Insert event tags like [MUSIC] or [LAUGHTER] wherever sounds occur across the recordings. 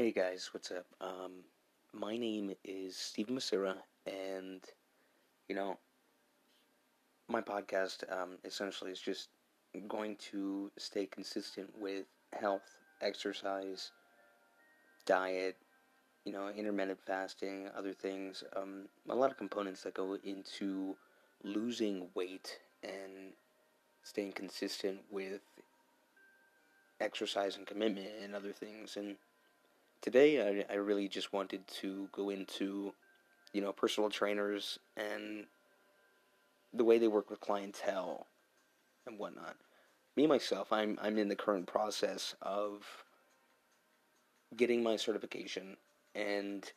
Hey guys, what's up? Um, my name is Steve Masira, and you know, my podcast um, essentially is just going to stay consistent with health, exercise, diet, you know, intermittent fasting, other things. Um, a lot of components that go into losing weight and staying consistent with exercise and commitment and other things. And today, I, I really just wanted to go into, you know, personal trainers and the way they work with clientele and whatnot. Me myself, I'm I'm in the current process of getting my certification, and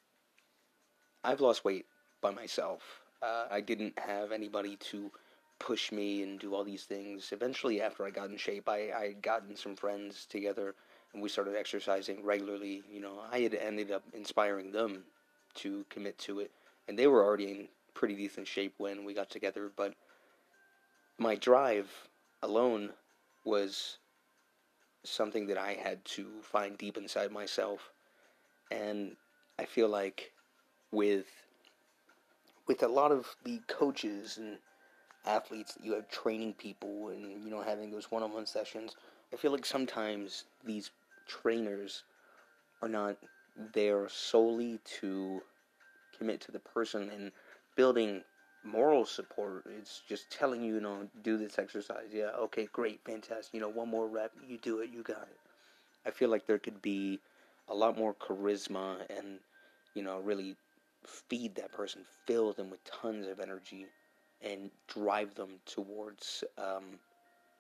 I've lost weight by myself. Uh, I didn't have anybody to push me and do all these things. Eventually, after I got in shape, I I gotten some friends together and we started exercising regularly. You know, I had ended up inspiring them to commit to it, and they were already in pretty decent shape when we got together. But my drive alone was something that I had to find deep inside myself, and I feel like with with a lot of the coaches and athletes that you have training people and you know having those one-on-one sessions i feel like sometimes these trainers are not there solely to commit to the person and building moral support. It's just telling you, you know, do this exercise. Yeah, okay, great, fantastic. You know, one more rep, you do it, you got it. I feel like there could be a lot more charisma and, you know, really feed that person, fill them with tons of energy, and drive them towards um,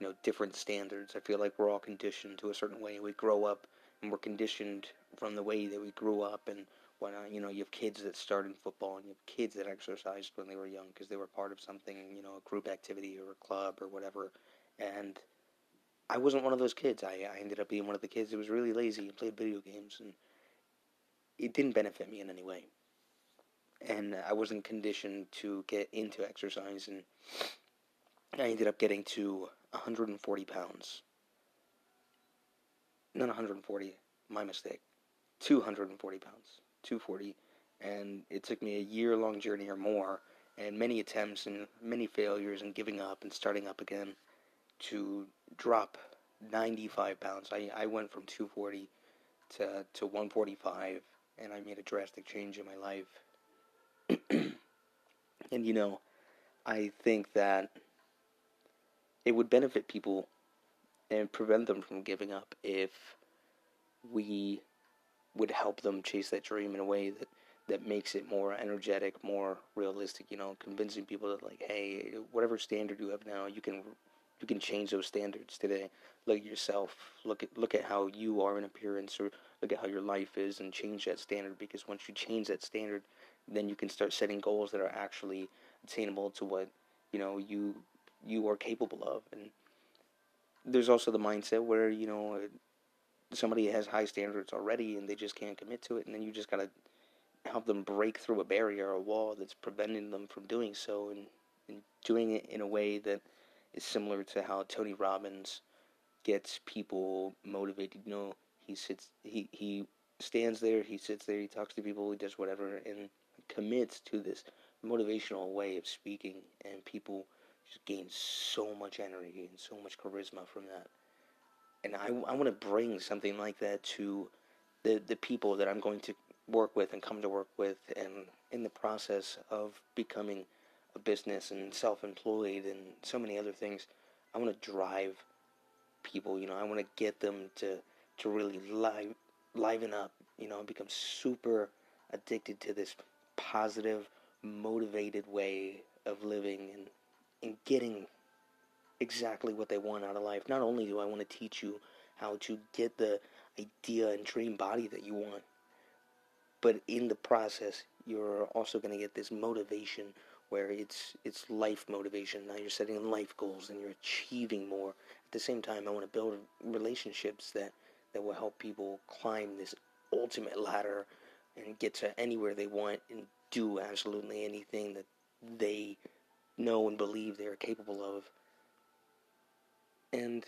you know different standards. I feel like we're all conditioned to a certain way. We grow up and we're conditioned from the way that we grew up and whatnot. You know, you have kids that start in football and you have kids that exercised when they were young because they were part of something, you know, a group activity or a club or whatever. And I wasn't one of those kids. I, I ended up being one of the kids that was really lazy and played video games and it didn't benefit me in any way. And I wasn't conditioned to get into exercise and I ended up getting to 140 pounds. Not 140, my mistake. 240 pounds. 240. And it took me a year long journey or more, and many attempts and many failures and giving up and starting up again to drop 95 pounds. I, I went from 240 to, to 145, and I made a drastic change in my life. [CLEARS THROAT] and you know, I think that it would benefit people and prevent them from giving up if we would help them chase that dream in a way that that makes it more energetic, more realistic. You know, convincing people that like, hey, whatever standard you have now, you can you can change those standards today. Look at yourself. Look at look at how you are in appearance, or look at how your life is, and change that standard. Because once you change that standard, then you can start setting goals that are actually attainable to what you know you you are capable of. And there's also the mindset where, you know, somebody has high standards already and they just can't commit to it. And then you just got to help them break through a barrier, or a wall that's preventing them from doing so and, and doing it in a way that is similar to how Tony Robbins gets people motivated. You know, he sits, he, he stands there, he sits there, he talks to people, he does whatever, and commits to this motivational way of speaking, and people just gain so much energy and so much charisma from that. And I, I want to bring something like that to the, the people that I'm going to work with and come to work with, and in the process of becoming a business and self employed and so many other things, I want to drive people, you know, I want to get them to, to really live, liven up, you know, and become super addicted to this positive, motivated way of living and in getting exactly what they want out of life. Not only do I want to teach you how to get the idea and dream body that you want, but in the process, you're also going to get this motivation where it's it's life motivation. Now you're setting life goals and you're achieving more. At the same time, I want to build relationships that that will help people climb this ultimate ladder and get to anywhere they want and do absolutely anything that they know and believe they are capable of. And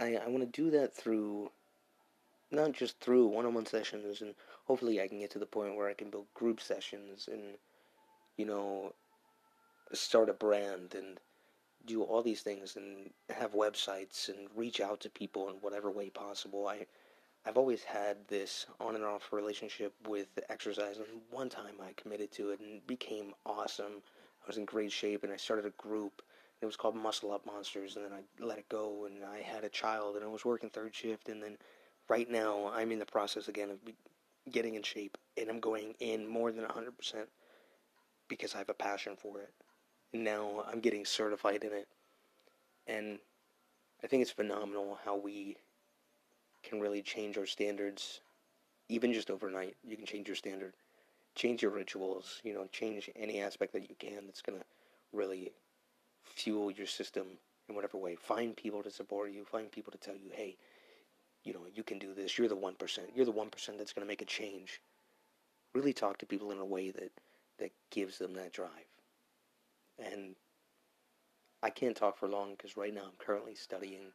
I, I want to do that through not just through one-on-one sessions, and hopefully I can get to the point where I can build group sessions and, you know, start a brand and do all these things and have websites and reach out to people in whatever way possible. I I've always had this on and off relationship with exercise and one time I committed to it and it became awesome. I was in great shape and I started a group. It was called Muscle Up Monsters and then I let it go and I had a child and I was working third shift and then right now I'm in the process again of getting in shape and I'm going in more than 100% because I have a passion for it now I'm getting certified in it. And I think it's phenomenal how we can really change our standards, even just overnight. You can change your standard, change your rituals, you know, change any aspect that you can that's going to really fuel your system in whatever way. Find people to support you, find people to tell you, hey, you know, you can do this. You're the 1%. You're the 1% that's going to make a change. Really talk to people in a way that, that gives them that drive and I can't talk for long because right now I'm currently studying.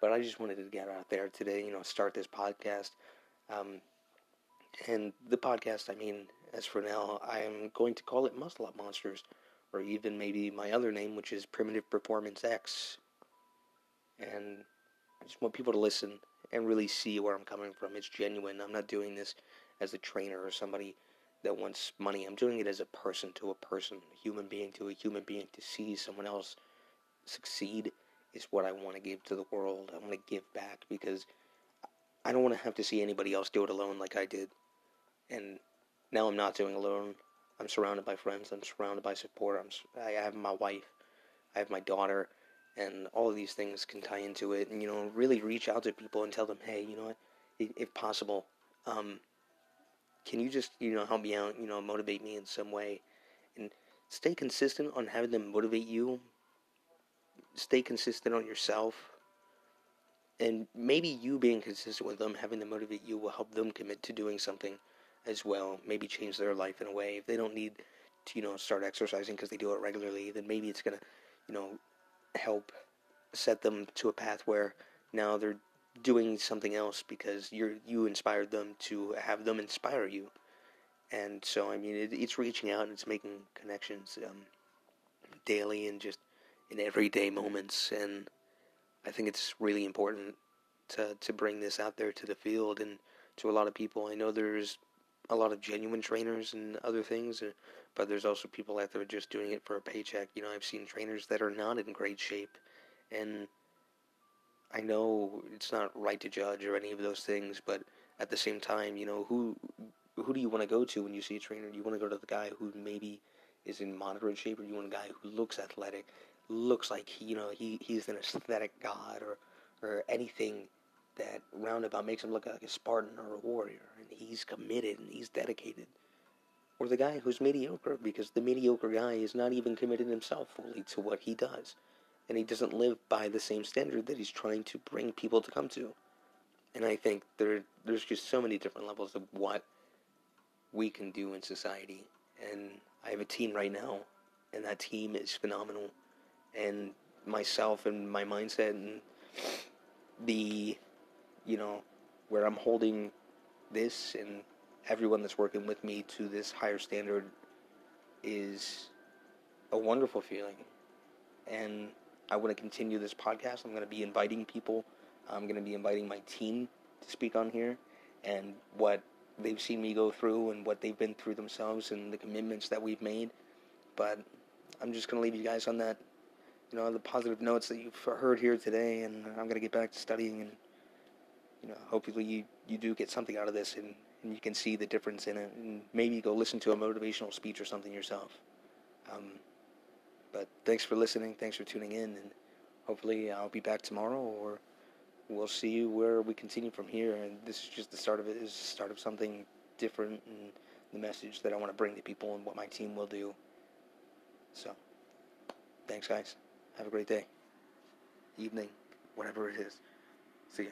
But I just wanted to get out there today, you know, start this podcast. Um, and the podcast, I mean, as for now, I am going to call it Muscle Up Monsters, or even maybe my other name, which is Primitive Performance X. And I just want people to listen and really see where I'm coming from. It's genuine. I'm not doing this as a trainer or somebody that wants money. I'm doing it as a person to a person, a human being to a human being. To see someone else succeed is what I want to give to the world. I want to give back because I don't want to have to see anybody else do it alone like I did. And now I'm not doing alone. I'm surrounded by friends. I'm surrounded by support. I'm, I have my wife. I have my daughter. And all of these things can tie into it. And, you know, really reach out to people and tell them, hey, you know what, if possible, um, can you just you know help me out you know motivate me in some way and stay consistent on having them motivate you stay consistent on yourself and maybe you being consistent with them having them motivate you will help them commit to doing something as well maybe change their life in a way. If they don't need to you know start exercising because they do it regularly then maybe it's to you know help set them to a path where now they're doing something else because you're you inspired them to have them inspire you, and so I mean it, it's reaching out and it's making connections um, daily and just in everyday moments, and I think it's really important to to bring this out there to the field and to a lot of people. I know there's a lot of genuine trainers and other things, uh, but there's also people out there just doing it for a paycheck. You know, I've seen trainers that are not in great shape, and I know it's not right to judge or any of those things, but at the same time, you know, who who do you want to go to when you see a trainer? Do you want to go to the guy who maybe is in moderate shape, or do you want a guy who looks athletic, looks like he, you know he he's an aesthetic god, or or anything that roundabout makes him look like a Spartan or a warrior, and he's committed and he's dedicated, or the guy who's mediocre because the mediocre guy is not even committed himself fully to what he does and he doesn't live by the same standard that he's trying to bring people to come to. And I think there there's just so many different levels of what we can do in society. And I have a team right now, and that team is phenomenal. And myself and my mindset and the, you know, where I'm holding this and everyone that's working with me to this higher standard is a wonderful feeling. And I want to continue this podcast. I'm going to be inviting people. I'm going to be inviting my team to speak on here and what they've seen me go through and what they've been through themselves and the commitments that we've made. But I'm just going to leave you guys on that, you know, the positive notes that you've heard here today. And I'm going to get back to studying and, you know, hopefully you, you do get something out of this and, and you can see the difference in it and maybe go listen to a motivational speech or something yourself. Um, but thanks for listening. Thanks for tuning in. And hopefully I'll be back tomorrow or we'll see where we continue from here. And this is just the start of it. The start of something different and the message that I want to bring to people and what my team will do. So, thanks, guys. Have a great day, evening, whatever it is. See ya.